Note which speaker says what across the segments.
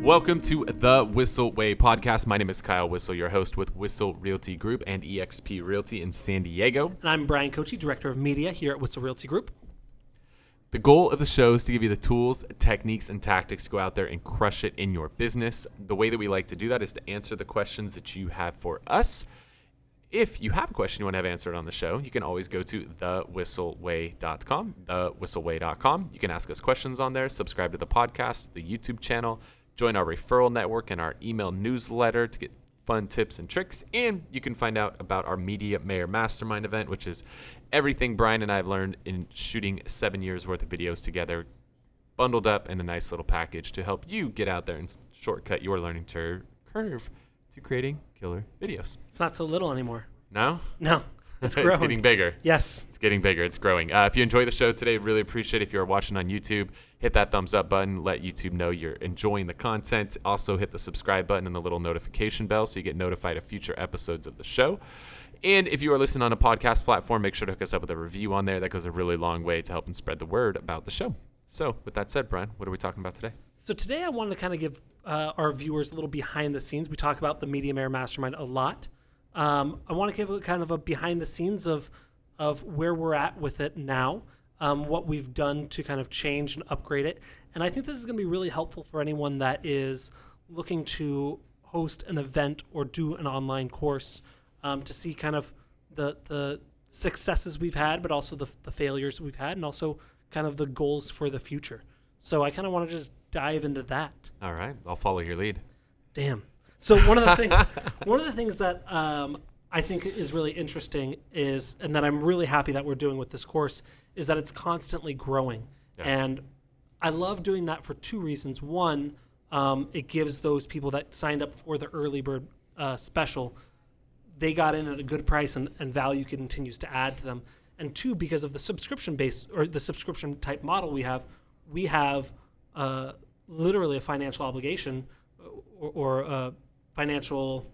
Speaker 1: Welcome to the Whissel Way podcast. My name is Kyle Whissel, your host with Whissel Realty Group and EXP Realty in San Diego.
Speaker 2: And I'm Bryan Koci, Director of Media here at Whissel Realty Group.
Speaker 1: The goal of the show is to give you the tools, techniques, and tactics to go out there and crush it in your business. The way that we like to do that is to answer the questions that you have for us. If you have a question you want to have answered on the show, you can always go to thewhisselway.com, thewhisselway.com. You can ask us questions on there, subscribe to the podcast, the YouTube channel, join our referral network and our email newsletter to get fun tips and tricks. And you can find out about our Media Mayor Mastermind event, which is everything Bryan and I have learned in shooting seven years worth of videos together, bundled up in a nice little package to help you get out there and shortcut your learning curve to creating killer videos.
Speaker 2: It's not so little anymore.
Speaker 1: No?
Speaker 2: No, it's growing.
Speaker 1: it's getting bigger.
Speaker 2: yes.
Speaker 1: It's getting bigger. It's growing. Uh, if you enjoy the show today, really appreciate it. if you're watching on YouTube. Hit that thumbs up button. Let YouTube know you're enjoying the content. Also, hit the subscribe button and the little notification bell so you get notified of future episodes of the show. And if you are listening on a podcast platform, make sure to hook us up with a review on there. That goes a really long way to helping spread the word about the show. So, with that said, Bryan, what are we talking about today?
Speaker 2: So today I wanted to kind of give uh, our viewers a little behind the scenes. We talk about the Media Mayor Mastermind a lot. Um, I want to give a kind of a behind the scenes of of where we're at with it now, um, what we've done to kind of change and upgrade it. And I think this is going to be really helpful for anyone that is looking to host an event or do an online course um, to see kind of the the successes we've had, but also the, the failures we've had, and also kind of the goals for the future. So I kind of want to just dive into that.
Speaker 1: All right, I'll follow your lead.
Speaker 2: Damn. So one of the things, one of the things that um, I think is really interesting is, and that I'm really happy that we're doing with this course, is that it's constantly growing,
Speaker 1: Yeah.
Speaker 2: and I love doing that for two reasons. One, um, it gives those people that signed up for the early bird uh, special, they got in at a good price, and, and value continues to add to them. And two, because of the subscription base or the subscription type model we have, we have uh, literally a financial obligation or, or a financial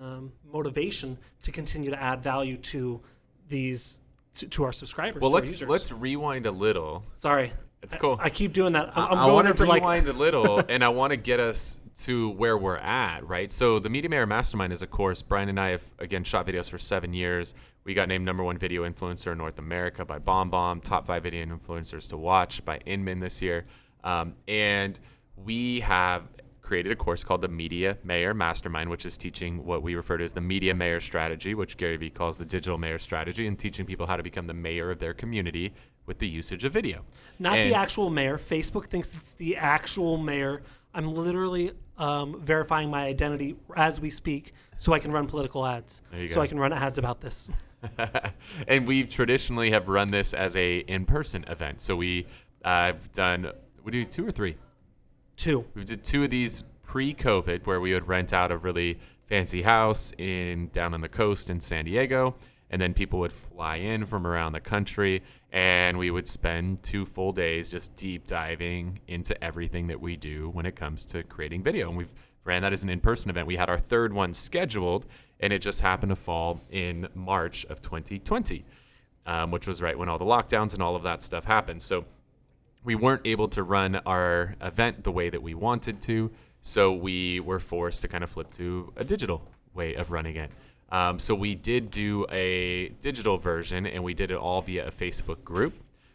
Speaker 2: um, motivation to continue to add value to these to, to our subscribers.
Speaker 1: Well, let's let's rewind a little.
Speaker 2: Sorry,
Speaker 1: It's cool.
Speaker 2: I, keep doing that. I'm, I'm
Speaker 1: I
Speaker 2: going
Speaker 1: to
Speaker 2: like
Speaker 1: rewind a little, and I want to get us to where we're at, right? So the Media Mayor Mastermind is a course. Bryan and I have again shot videos for seven years. We got named number one video influencer in North America by BombBomb, top five video influencers to watch by Inman this year, um, and we have created a course called the Media Mayor Mastermind, which is teaching what we refer to as the Media Mayor Strategy, which Gary Vee calls the Digital Mayor Strategy, and teaching people how to become the mayor of their community with the usage of video.
Speaker 2: not
Speaker 1: And-
Speaker 2: the actual mayor. Facebook thinks it's the actual mayor. I'm literally um, verifying my identity as we speak, so I can run political ads. So
Speaker 1: go.
Speaker 2: I can run ads about this.
Speaker 1: and we traditionally have run this as a in-person event. So we I've done we do two or three.
Speaker 2: Two.
Speaker 1: We did two of these pre-COVID, where we would rent out a really fancy house in down on the coast in San Diego, and then people would fly in from around the country, and we would spend two full days just deep diving into everything that we do when it comes to creating video. And we've ran that as an in-person event. We had our third one scheduled, and it just happened to fall in March of 2020, um, which was right when all the lockdowns and all of that stuff happened. So we weren't able to run our event the way that we wanted to, so we were forced to kind of flip to a digital way of running it. Um, so we did do a digital version, and we did it all via a Facebook group.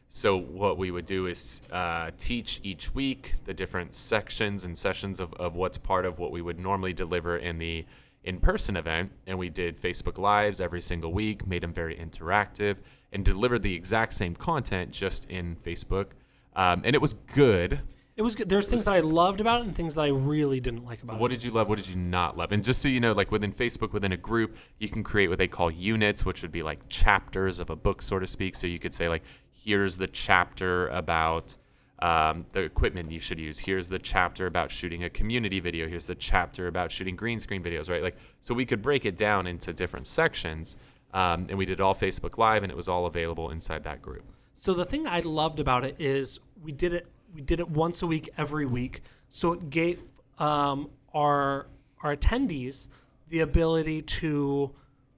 Speaker 1: So what we would do is uh, teach each week the different sections and sessions of, of what's part of what we would normally deliver in the in-person event, and we did Facebook Lives every single week, made them very interactive, and delivered the exact same content just in Facebook. Um, and it was good.
Speaker 2: It was good. There's things that I loved about it and things that I really didn't like about it.
Speaker 1: What did you love? What did you not love? And just so you know, like within Facebook, within a group, you can create what they call units, which would be like chapters of a book, so to speak. So you could say like, here's the chapter about um, the equipment you should use. Here's the chapter about shooting a community video. Here's the chapter about shooting green screen videos, right? Like, so we could break it down into different sections. Um, and we did all Facebook Live, and it was all available inside that group.
Speaker 2: So the thing I loved about it is we did it we did it once a week every week. So it gave um, our our attendees the ability to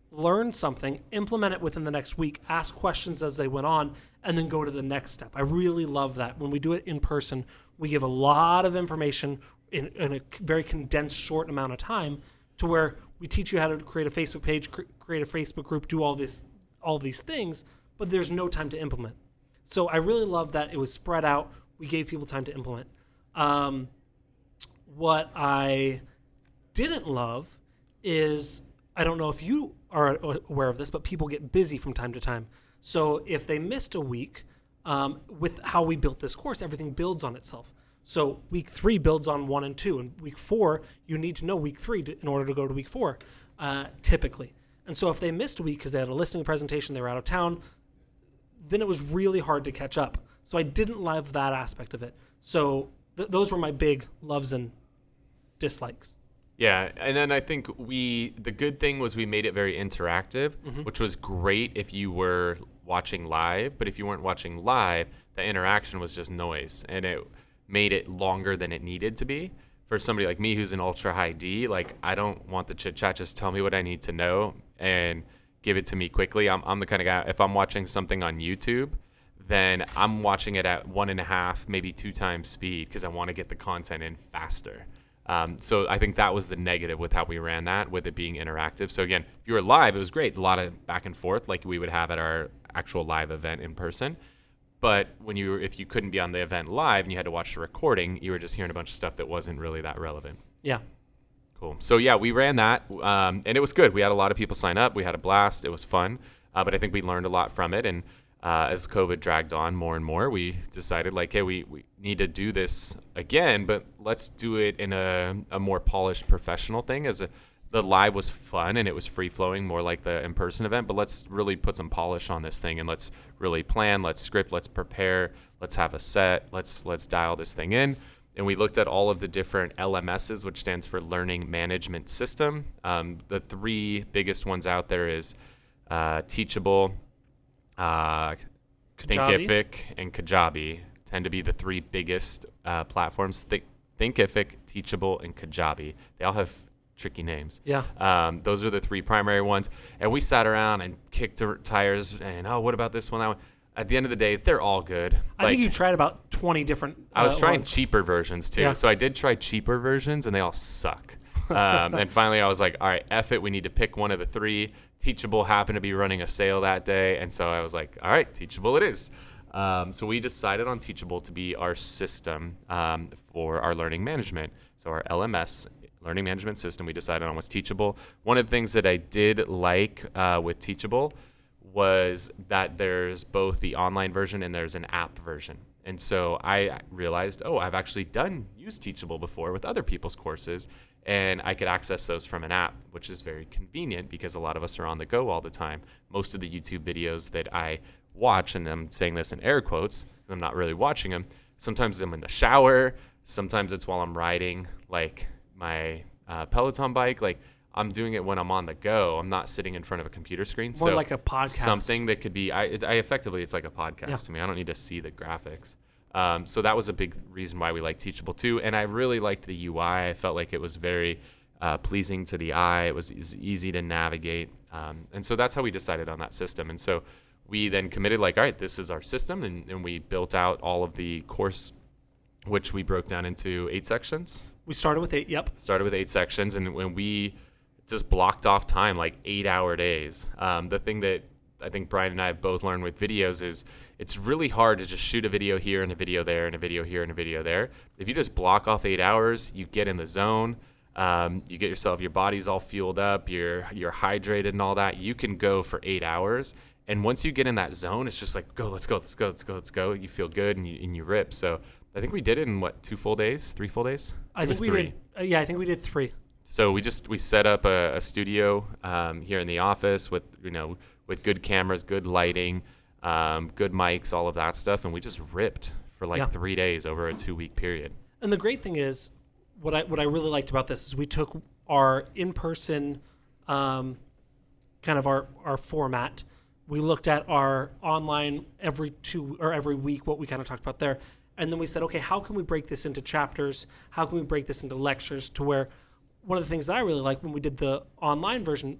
Speaker 2: learn something, implement it within the next week, ask questions as they went on, and then go to the next step. I really love that. When we do it in person, we give a lot of information. in, in a very condensed, short amount of time, to where we teach you how to create a Facebook page, cr- create a Facebook group, do all this, all these things, but there's no time to implement. So I really love that it was spread out. We gave people time to implement. Um, what I didn't love is I don't know if you are aware of this, but people get busy from time to time. So if they missed a week, um, with how we built this course, everything builds on itself. So week three builds on one and two, and week four you need to know week three to, in order to go to week four, uh, typically. And so if they missed a week because they had a listening presentation, they were out of town, then it was really hard to catch up. So I didn't love that aspect of it. So th- those were my big loves and dislikes.
Speaker 1: Yeah, and then I think we the good thing was we made it very interactive,
Speaker 2: Mm-hmm.
Speaker 1: which was great if you were watching live, but if you weren't watching live, the interaction was just noise and it made it longer than it needed to be. For somebody like me who's an ultra high D, like I don't want the chit chat, just tell me what I need to know and give it to me quickly. I'm I'm the kind of guy if I'm watching something on YouTube, then I'm watching it at one and a half, maybe two times speed because I want to get the content in faster. Um, so I think that was the negative with how we ran that, with it being interactive. So again, if you were live, it was great, a lot of back and forth like we would have at our actual live event in person. But when you, if you couldn't be on the event live and you had to watch the recording, you were just hearing a bunch of stuff that wasn't really that relevant.
Speaker 2: Yeah.
Speaker 1: Cool. So yeah, we ran that, um, and it was good. We had a lot of people sign up. We had a blast. It was fun, uh, but I think we learned a lot from it. And uh, as COVID dragged on more and more, we decided like, hey, we, we need to do this again, but let's do it in a, a more polished, professional thing. As a, the live was fun and it was free flowing, more like the in person event. But let's really put some polish on this thing and let's really plan. Let's script. Let's prepare. Let's have a set. Let's let's dial this thing in and we looked at all of the different LMSs, which stands for Learning Management System. Um, the three biggest ones out there is uh, Teachable, uh,
Speaker 2: Kajabi.
Speaker 1: Thinkific, and Kajabi tend to be the three biggest uh, platforms. Think, Thinkific, Teachable, and Kajabi. They all have tricky names.
Speaker 2: Yeah.
Speaker 1: Um, those are the three primary ones. And we sat around and kicked tires and, oh, what about this one? That one? At the end of the day, they're all good.
Speaker 2: I think you tried about 20 different.
Speaker 1: I was
Speaker 2: uh,
Speaker 1: trying
Speaker 2: ones.
Speaker 1: cheaper versions too.
Speaker 2: Yeah.
Speaker 1: So I did try cheaper versions and they all suck. Um, and finally, I was like, all right, F it. We need to pick one of the three. Teachable happened to be running a sale that day. And so I was like, all right, Teachable it is. Um, so we decided on Teachable to be our system um, for our learning management. So our LMS, learning management system, we decided on was Teachable. One of the things that I did like uh, with Teachable was that there's both the online version and there's an app version. And so I realized, oh, I've actually done use Teachable before with other people's courses, and I could access those from an app, which is very convenient because a lot of us are on the go all the time. Most of the YouTube videos that I watch, and I'm saying this in air quotes because I'm not really watching them, sometimes I'm in the shower, sometimes it's while I'm riding like my uh, Peloton bike. Like I'm doing it when I'm on the go. I'm not sitting in front of a computer screen.
Speaker 2: More
Speaker 1: so
Speaker 2: like a podcast.
Speaker 1: Something that could be. I, it- I effectively, it's like a podcast
Speaker 2: Yeah.
Speaker 1: to me. I don't need to see the graphics. Um, so that was a big reason why we like Teachable too. And I really liked the UI. I felt like it was very uh, pleasing to the eye. It was easy to navigate. Um, and so that's how we decided on that system. And so we then committed, like, all right, this is our system. And, and we built out all of the course, which we broke down into eight sections
Speaker 2: We started with eight. Yep.
Speaker 1: started with eight sections and when we just blocked off time like eight hour days. Um, the thing that i think brian and i have both learned with videos is it's really hard to just shoot a video here and a video there and a video here and a video there. If you just block off eight hours you get in the zone. Um, you get yourself your body's all fueled up you're you're hydrated and all that. You can go for eight hours. And once you get in that zone it's just like go let's go let's go let's go let's go. You feel good and you, and you rip. So i think we did it in what two full days three full days?
Speaker 2: I think we
Speaker 1: three.
Speaker 2: did. Uh, yeah, I think we did three.
Speaker 1: So we just we set up a, a studio um, here in the office with you know with good cameras, good lighting, um, good mics, all of that stuff, and we just ripped for like
Speaker 2: Yeah.
Speaker 1: three days over a two week period.
Speaker 2: And the great thing is, what I what I really liked about this is we took our in person, um, kind of our our format. We looked at our online every two or every week, what we kind of talked about there, and then we said, okay, how can we break this into chapters? How can we break this into lectures? To where one of the things that I really like when we did the online version,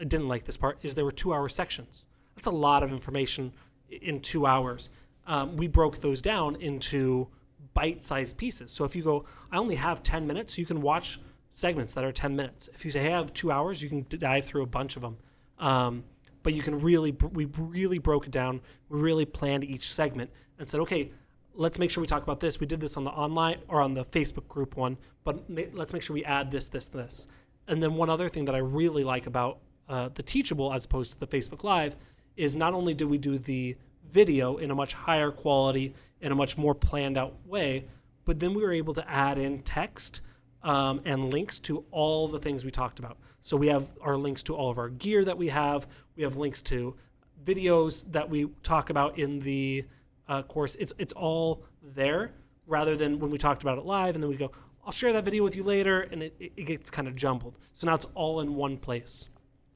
Speaker 2: I didn't like this part, is there were two hour sections. That's a lot of information in two hours. Um, we broke those down into bite-sized pieces. So if you go, I only have 10 minutes, you can watch segments that are 10 minutes. If you say, hey, I have two hours, you can dive through a bunch of them. Um, but you can really, we really broke it down. We really planned each segment and said, okay, let's make sure we talk about this. We did this on the online or on the Facebook group one, but ma- let's make sure we add this, this, this. And then one other thing that I really like about uh, the Teachable as opposed to the Facebook Live is not only do we do the video in a much higher quality, in a much more planned out way, but then we were able to add in text um, and links to all the things we talked about. So we have our links to all of our gear that we have. We have links to videos that we talk about in the uh, course. It's it's all there rather than when we talked about it live and then we go, I'll share that video with you later, and it, it gets kind of jumbled. So now it's all in one place.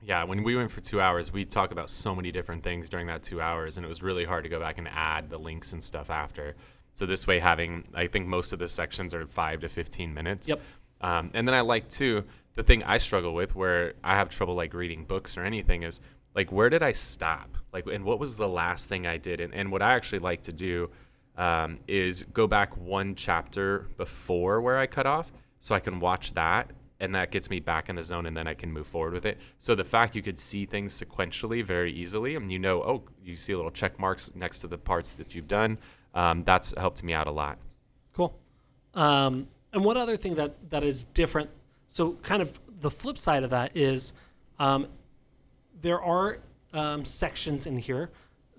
Speaker 1: Yeah, when we went for two hours, we talked about so many different things during that two hours, and it was really hard to go back and add the links and stuff after. So this way, having I think most of the sections are five to fifteen minutes.
Speaker 2: Yep.
Speaker 1: Um, and then I like too the thing I struggle with, where I have trouble like reading books or anything, is like where did I stop? Like, and what was the last thing I did? And, and what I actually like to do um, is go back one chapter before where I cut off, so I can watch that and that gets me back in the zone and then I can move forward with it. So the fact you could see things sequentially very easily and you know, oh, you see little check marks next to the parts that you've done, um, that's helped me out a lot.
Speaker 2: Cool. Um, and one other thing that that is different, so kind of the flip side of that is um, there are um, sections in here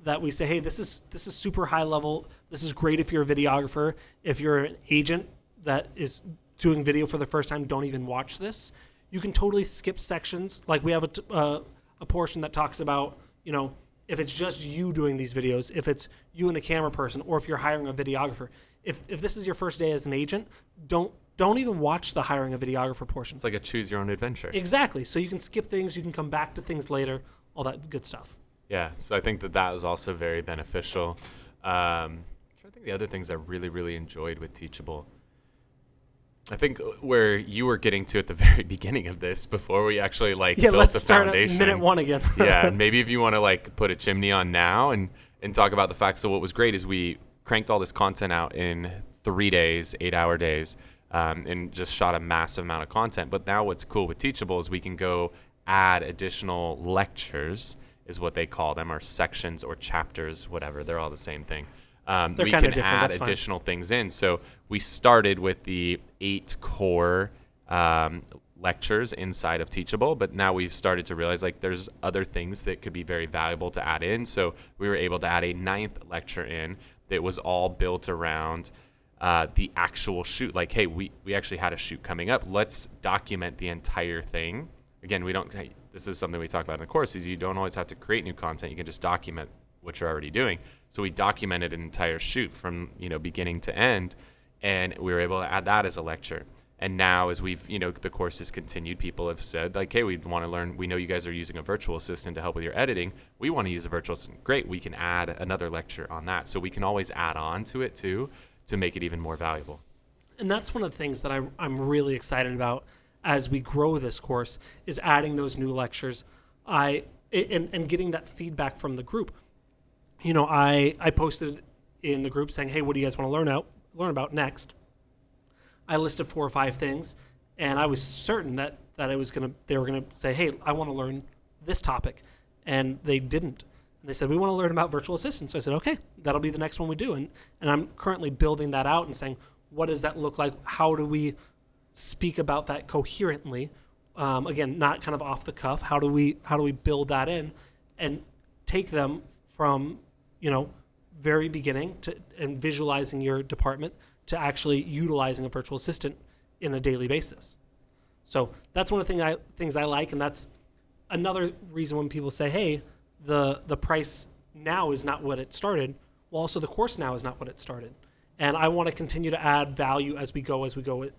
Speaker 2: that we say, hey, this is this is super high level. This is great if you're a videographer. If you're an agent that is doing video for the first time, don't even watch this. You can totally skip sections. Like we have a, uh, a portion that talks about, you know, if it's just you doing these videos, if it's you and the camera person, or if you're hiring a videographer. If, if this is your first day as an agent, don't don't even watch the hiring a videographer portion.
Speaker 1: It's like a choose your own adventure.
Speaker 2: Exactly. So you can skip things, you can come back to things later, all that good stuff.
Speaker 1: Yeah, so I think that that was also very beneficial. Um, I think the other things I really, really enjoyed with Teachable. I think where you were getting to at the very beginning of this, before we actually like
Speaker 2: Yeah,
Speaker 1: built
Speaker 2: let's
Speaker 1: the
Speaker 2: start
Speaker 1: foundation.
Speaker 2: at minute one again.
Speaker 1: yeah, and maybe if you want to like put a chimney on now and and talk about the fact. So what was great is we cranked all this content out in three days, eight hour days, um, and just shot a massive amount of content. But now what's cool with Teachable is we can go add additional lectures, is what they call them, or sections or chapters, whatever. They're all the same thing. Um, we can add additional things in. So we started with the eight core um, lectures inside of Teachable, but now we've started to realize like there's other things that could be very valuable to add in. So we were able to add a ninth lecture in that was all built around uh, the actual shoot. Like, hey, we, we actually had a shoot coming up. Let's document the entire thing. Again, we don't. This is something we talk about in the course. Is you don't always have to create new content. You can just document what you're already doing. So we documented an entire shoot from you know beginning to end, and we were able to add that as a lecture. And now, as we've you know the course has continued, people have said like, hey, we want to learn. We know you guys are using a virtual assistant to help with your editing. We want to use a virtual assistant. Great, we can add another lecture on that. So we can always add on to it too to make it even more valuable.
Speaker 2: and that's one of the things that I, I'm really excited about as we grow this course is adding those new lectures. I and, and getting that feedback from the group. You know, I I posted in the group saying, "Hey, what do you guys want to learn out learn about next?" I listed four or five things, and I was certain that that I was gonna they were gonna say, "Hey, I want to learn this topic," and they didn't. And they said, "We want to learn about virtual assistants." So I said, "Okay, that'll be the next one we do." And and I'm currently building that out and saying, "What does that look like? How do we speak about that coherently?" Um, again, not kind of off the cuff. How do we how do we build that in, and take them from you know very beginning to and visualizing your department to actually utilizing a virtual assistant in a daily basis. So that's one of the thing I, things I like, and that's another reason when people say, "Hey, the the price now is not what it started." Well, also the course now is not what it started, and I want to continue to add value as we go, as we go,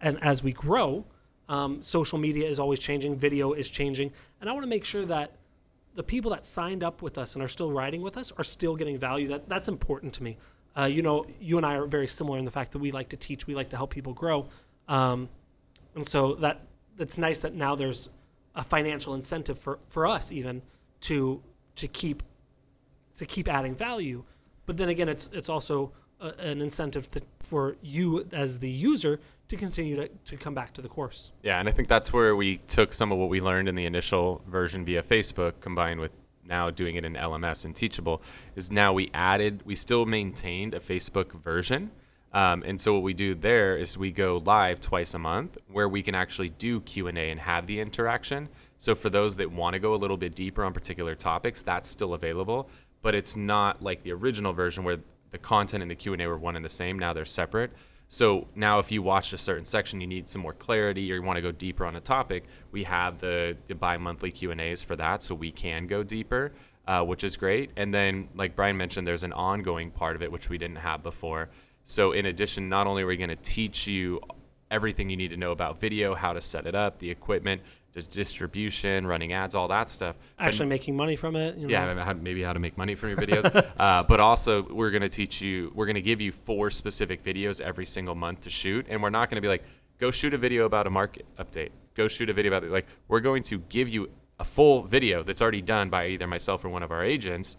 Speaker 2: and as we grow. Um, social media is always changing, video is changing, and I want to make sure that the people that signed up with us and are still riding with us are still getting value. That that's important to me. Uh, you know, you and I are very similar in the fact that we like to teach, we like to help people grow, um, and so that that's nice that now there's a financial incentive for, for us even to to keep to keep adding value. But then again, it's it's also a, an incentive to, for you as the user to continue to, to come back to the course.
Speaker 1: Yeah, and I think that's where we took some of what we learned in the initial version via Facebook, combined with now doing it in LMS and Teachable. Is now we added, we still maintained a Facebook version. Um, and so what we do there is we go live twice a month, where we can actually do Q and have the interaction. So for those that want to go a little bit deeper on particular topics, that's still available. But it's not like the original version where the content and the Q and A were one and the same. Now they're separate. So now, if you watch a certain section, you need some more clarity, or you want to go deeper on a topic, we have the, the bi-monthly Q and A's for that, so we can go deeper, uh, which is great. And then, like Bryan mentioned, there's an ongoing part of it which we didn't have before. So in addition, not only are we going to teach you everything you need to know about video, how to set it up, the equipment, the distribution, running ads, all that stuff.
Speaker 2: Actually, making money from it. You know?
Speaker 1: Yeah, maybe how to make money from your videos. uh, but also, we're going to teach you, we're going to give you four specific videos every single month to shoot. And we're not going to be like, go shoot a video about a market update, go shoot a video about it. Like, we're going to give you a full video that's already done by either myself or one of our agents.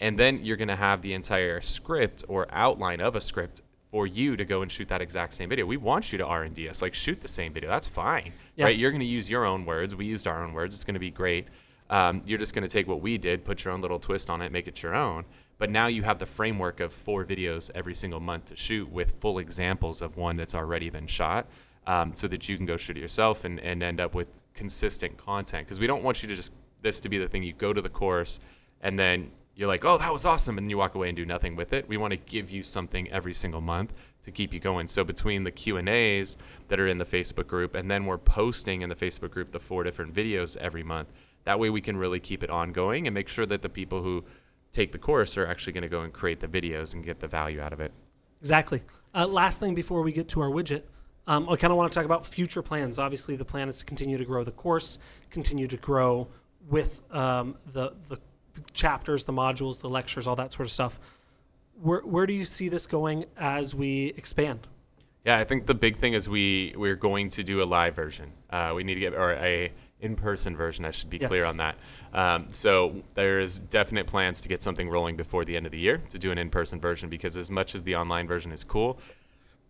Speaker 1: And then you're going to have the entire script or outline of a script for you to go and shoot that exact same video. We want you to R&D us, like shoot the same video. That's fine, yeah. right? You're going to use your own words. We used our own words. It's going to be great. Um, you're just going to take what we did, put your own little twist on it, make it your own. But now you have the framework of four videos every single month to shoot with full examples of one that's already been shot, um, so that you can go shoot it yourself and, and end up with consistent content. Because we don't want you to just this to be the thing you go to the course and then you're like, oh, that was awesome, and you walk away and do nothing with it. We want to give you something every single month to keep you going. So between the Q and A's that are in the Facebook group, and then we're posting in the Facebook group the four different videos every month. That way, we can really keep it ongoing and make sure that the people who take the course are actually going to go and create the videos and get the value out of it.
Speaker 2: Exactly. Uh, last thing before we get to our widget, um, I kind of want to talk about future plans. Obviously, the plan is to continue to grow the course, continue to grow with um, the the chapters, the modules, the lectures, all that sort of stuff. Where where do you see this going as we expand?
Speaker 1: Yeah, I think the big thing is we we're going to do a live version. Uh, we need to get or a in-person version. I should be yes. clear on that. Um, so there's definite plans to get something rolling before the end of the year to do an in-person version because as much as the online version is cool,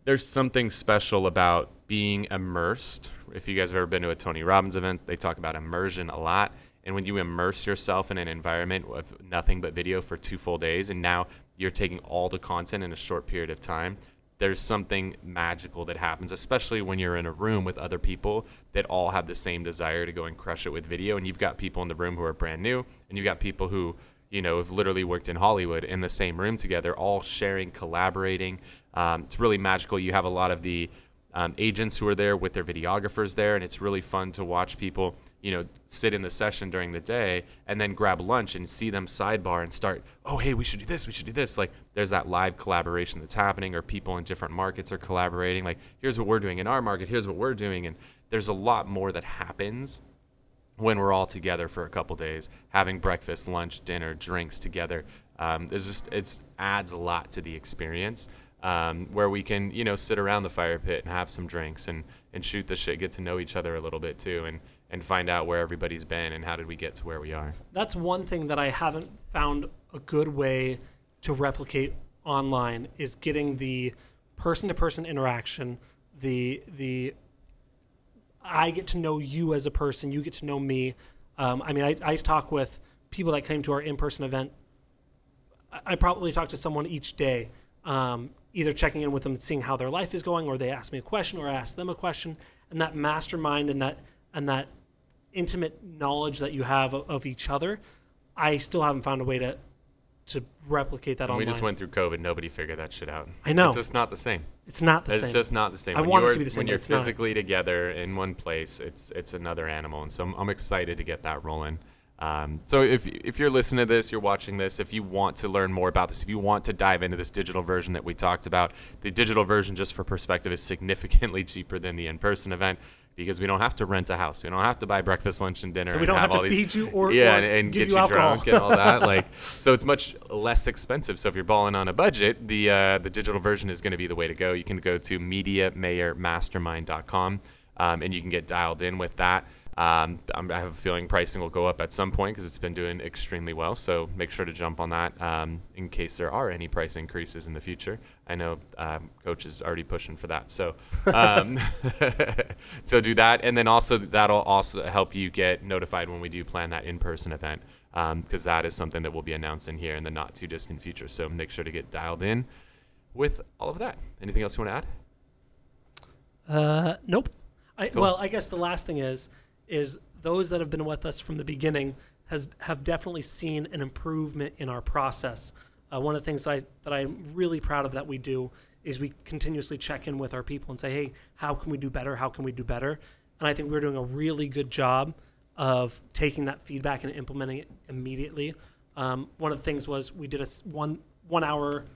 Speaker 1: there's something special about being immersed. If you guys have ever been to a Tony Robbins event, they talk about immersion a lot. And when you immerse yourself in an environment of nothing but video for two full days, and now you're taking all the content in a short period of time, there's something magical that happens, especially when you're in a room with other people that all have the same desire to go and crush it with video. And you've got people in the room who are brand new, and you've got people who, you know, have literally worked in Hollywood in the same room together, all sharing, collaborating. Um, it's really magical. You have a lot of the um, agents who are there with their videographers there, and it's really fun to watch people you know, sit in the session during the day and then grab lunch and see them sidebar and start, oh, hey, we should do this, we should do this. Like, there's that live collaboration that's happening, or people in different markets are collaborating. Like, here's what we're doing in our market, here's what we're doing. And there's a lot more that happens when we're all together for a couple days, having breakfast, lunch, dinner, drinks together. Um, there's just, it adds a lot to the experience. Um, where we can, you know, sit around the fire pit and have some drinks and, and shoot the shit, get to know each other a little bit too. And and find out where everybody's been and how did we get to where we are.
Speaker 2: That's one thing that I haven't found a good way to replicate online is getting the person-to-person interaction, the the I get to know you as a person, you get to know me. Um, I mean, I, I talk with people that came to our in-person event. I, I probably talk to someone each day, um, either checking in with them, seeing how their life is going, or they ask me a question, or I ask them a question, and that mastermind and that and that intimate knowledge that you have of, of each other, I still haven't found a way to to replicate that
Speaker 1: when
Speaker 2: online.
Speaker 1: We just went through COVID. Nobody figured that shit out.
Speaker 2: I know.
Speaker 1: It's just not the same.
Speaker 2: It's not the
Speaker 1: it's
Speaker 2: same.
Speaker 1: It's just not the same.
Speaker 2: I
Speaker 1: when
Speaker 2: want it to be the same.
Speaker 1: When you're physically not. together in one place, it's it's another animal, and so I'm, I'm excited to get that rolling. Um, so if if you're listening to this, you're watching this, if you want to learn more about this, if you want to dive into this digital version that we talked about, the digital version, just for perspective, is significantly cheaper than the in-person event because we don't have to rent a house. We don't have to buy breakfast, lunch, and dinner.
Speaker 2: So we don't
Speaker 1: have,
Speaker 2: have
Speaker 1: to
Speaker 2: feed you or
Speaker 1: yeah,
Speaker 2: or
Speaker 1: and, and
Speaker 2: get
Speaker 1: you,
Speaker 2: you
Speaker 1: drunk and all that. like, so it's much less expensive. So if you're balling on a budget, the uh, the digital version is going to be the way to go. You can go to MediaMayorMastermind.com um, and you can get dialed in with that. Um, I'm- have a feeling pricing will go up at some point because it's been doing extremely well. So make sure to jump on that um, in case there are any price increases in the future. I know um, Coach is already pushing for that. So um, so do that, and then also that'll also help you get notified when we do plan that in-person event because that is something that we'll be announcing here in the not too distant future. So make sure to get dialed in with all of that. Anything else you want to add?
Speaker 2: Uh, nope. I,
Speaker 1: Cool.
Speaker 2: Well, I guess the last thing is, is those that have been with us from the beginning has have definitely seen an improvement in our process. Uh, one of the things I that I'm really proud of that we do is we continuously check in with our people and say, hey, how can we do better? How can we do better? And I think we're doing a really good job of taking that feedback and implementing it immediately. Um, one of the things was we did a one one hour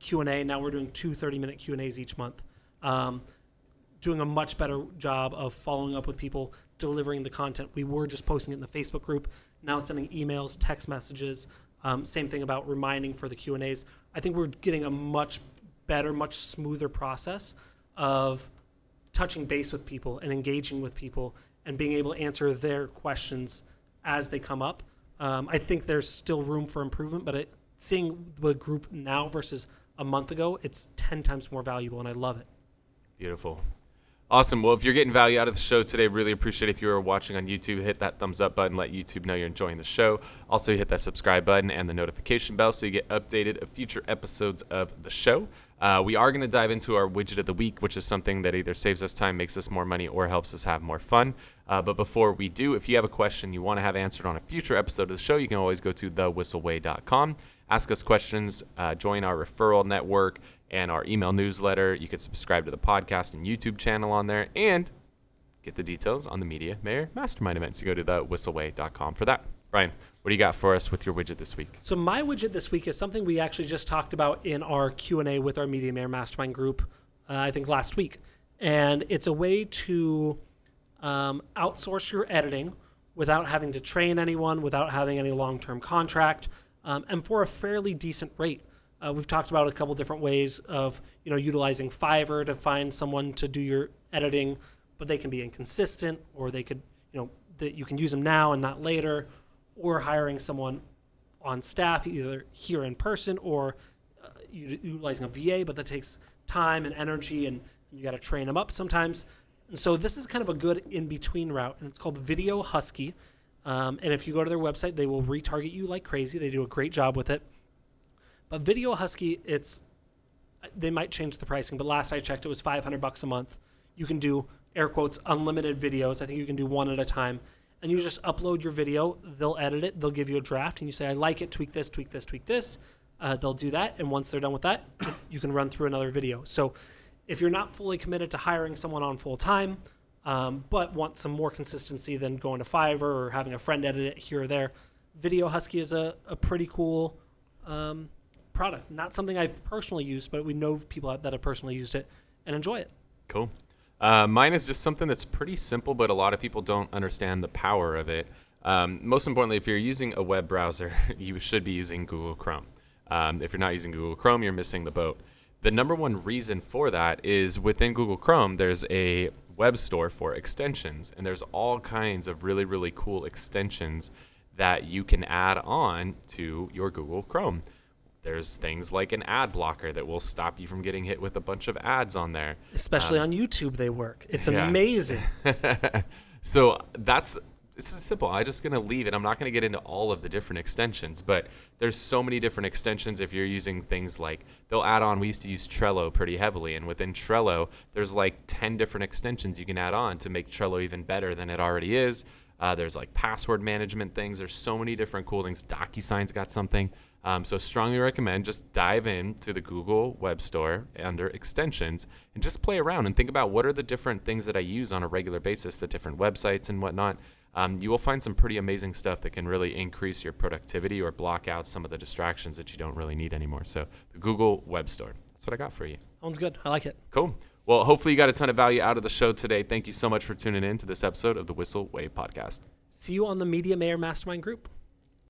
Speaker 2: Q and A. Now we're doing two 30 minute Q and A's each month. Um, doing a much better job of following up with people, delivering the content. We were just posting it in the Facebook group, now sending emails, text messages. Um, same thing about reminding for the Q and A's. I think we're getting a much better, much smoother process of touching base with people and engaging with people and being able to answer their questions as they come up. Um, I think there's still room for improvement, but it, seeing the group now versus a month ago, it's 10 times more valuable, and I love it.
Speaker 1: Beautiful. Awesome. Well, if you're getting value out of the show today, really appreciate if you are watching on YouTube, hit that thumbs up button, let YouTube know you're enjoying the show. Also, hit that subscribe button and the notification bell so you get updated of future episodes of the show. Uh, we are going to dive into our widget of the week, which is something that either saves us time, makes us more money, or helps us have more fun. Uh, but before we do, if you have a question you want to have answered on a future episode of the show, you can always go to thewhisselway.com, ask us questions, uh, join our referral network and our email newsletter. You can subscribe to the podcast and YouTube channel on there and get the details on the Media Mayor Mastermind events. You go to thewhisselway.com for that. Bryan, what do you got for us with your widget this week?
Speaker 2: So my widget this week is something we actually just talked about in our Q and A with our Media Mayor Mastermind group, uh, I think last week, and it's a way to um, outsource your editing without having to train anyone, without having any long-term contract, um, and for a fairly decent rate. Uh, we've talked about a couple different ways of you know utilizing Fiverr to find someone to do your editing, but they can be inconsistent, or they could you know that you can use them now and not later, or hiring someone on staff either here in person or uh, utilizing a VA, but that takes time and energy, and you got to train them up sometimes. And so this is kind of a good in between route, and it's called Video Husky. Um, and if you go to their website, they will retarget you like crazy. They do a great job with it. But Video Husky, it's they might change the pricing, but last I checked, it was 500 bucks a month. You can do air quotes unlimited videos. I think you can do one at a time, and you just upload your video. They'll edit it. They'll give you a draft, and you say, "I like it. Tweak this. Tweak this. Tweak this." Uh, they'll do that, and once they're done with that, you can run through another video. So, if you're not fully committed to hiring someone on full time, um, but want some more consistency than going to Fiverr or having a friend edit it here or there, Video Husky is a, a pretty cool um, product. Not something I've personally used, but we know people that have personally used it and enjoy it.
Speaker 1: Cool. Uh, mine is just something that's pretty simple, but a lot of people don't understand the power of it. Um, most importantly, if you're using a web browser, you should be using Google Chrome. Um, if you're not using Google Chrome, you're missing the boat. The number one reason for that is within Google Chrome, there's a web store for extensions, and there's all kinds of really, really cool extensions that you can add on to your Google Chrome. There's things like an ad blocker that will stop you from getting hit with a bunch of ads on there.
Speaker 2: Especially on YouTube, they work. It's
Speaker 1: yeah.
Speaker 2: amazing.
Speaker 1: so that's this is simple. I'm just gonna leave it. I'm not gonna get into all of the different extensions, but there's so many different extensions. If you're using things like they'll add on. We used to use Trello pretty heavily, and within Trello, there's like 10 different extensions you can add on to make Trello even better than it already is. Uh, there's like password management things. There's so many different cool things. DocuSign's got something. Um, so strongly recommend just dive into the Google Web Store under extensions and just play around and think about what are the different things that I use on a regular basis, the different websites and whatnot. Um, you will find some pretty amazing stuff that can really increase your productivity or block out some of the distractions that you don't really need anymore. So the Google Web Store. That's what I got for you.
Speaker 2: Sounds good. I like it.
Speaker 1: Cool. Well, hopefully you got a ton of value out of the show today. Thank you so much for tuning in to this episode of the Whissel Way Podcast.
Speaker 2: See you on the Media Mayor Mastermind group.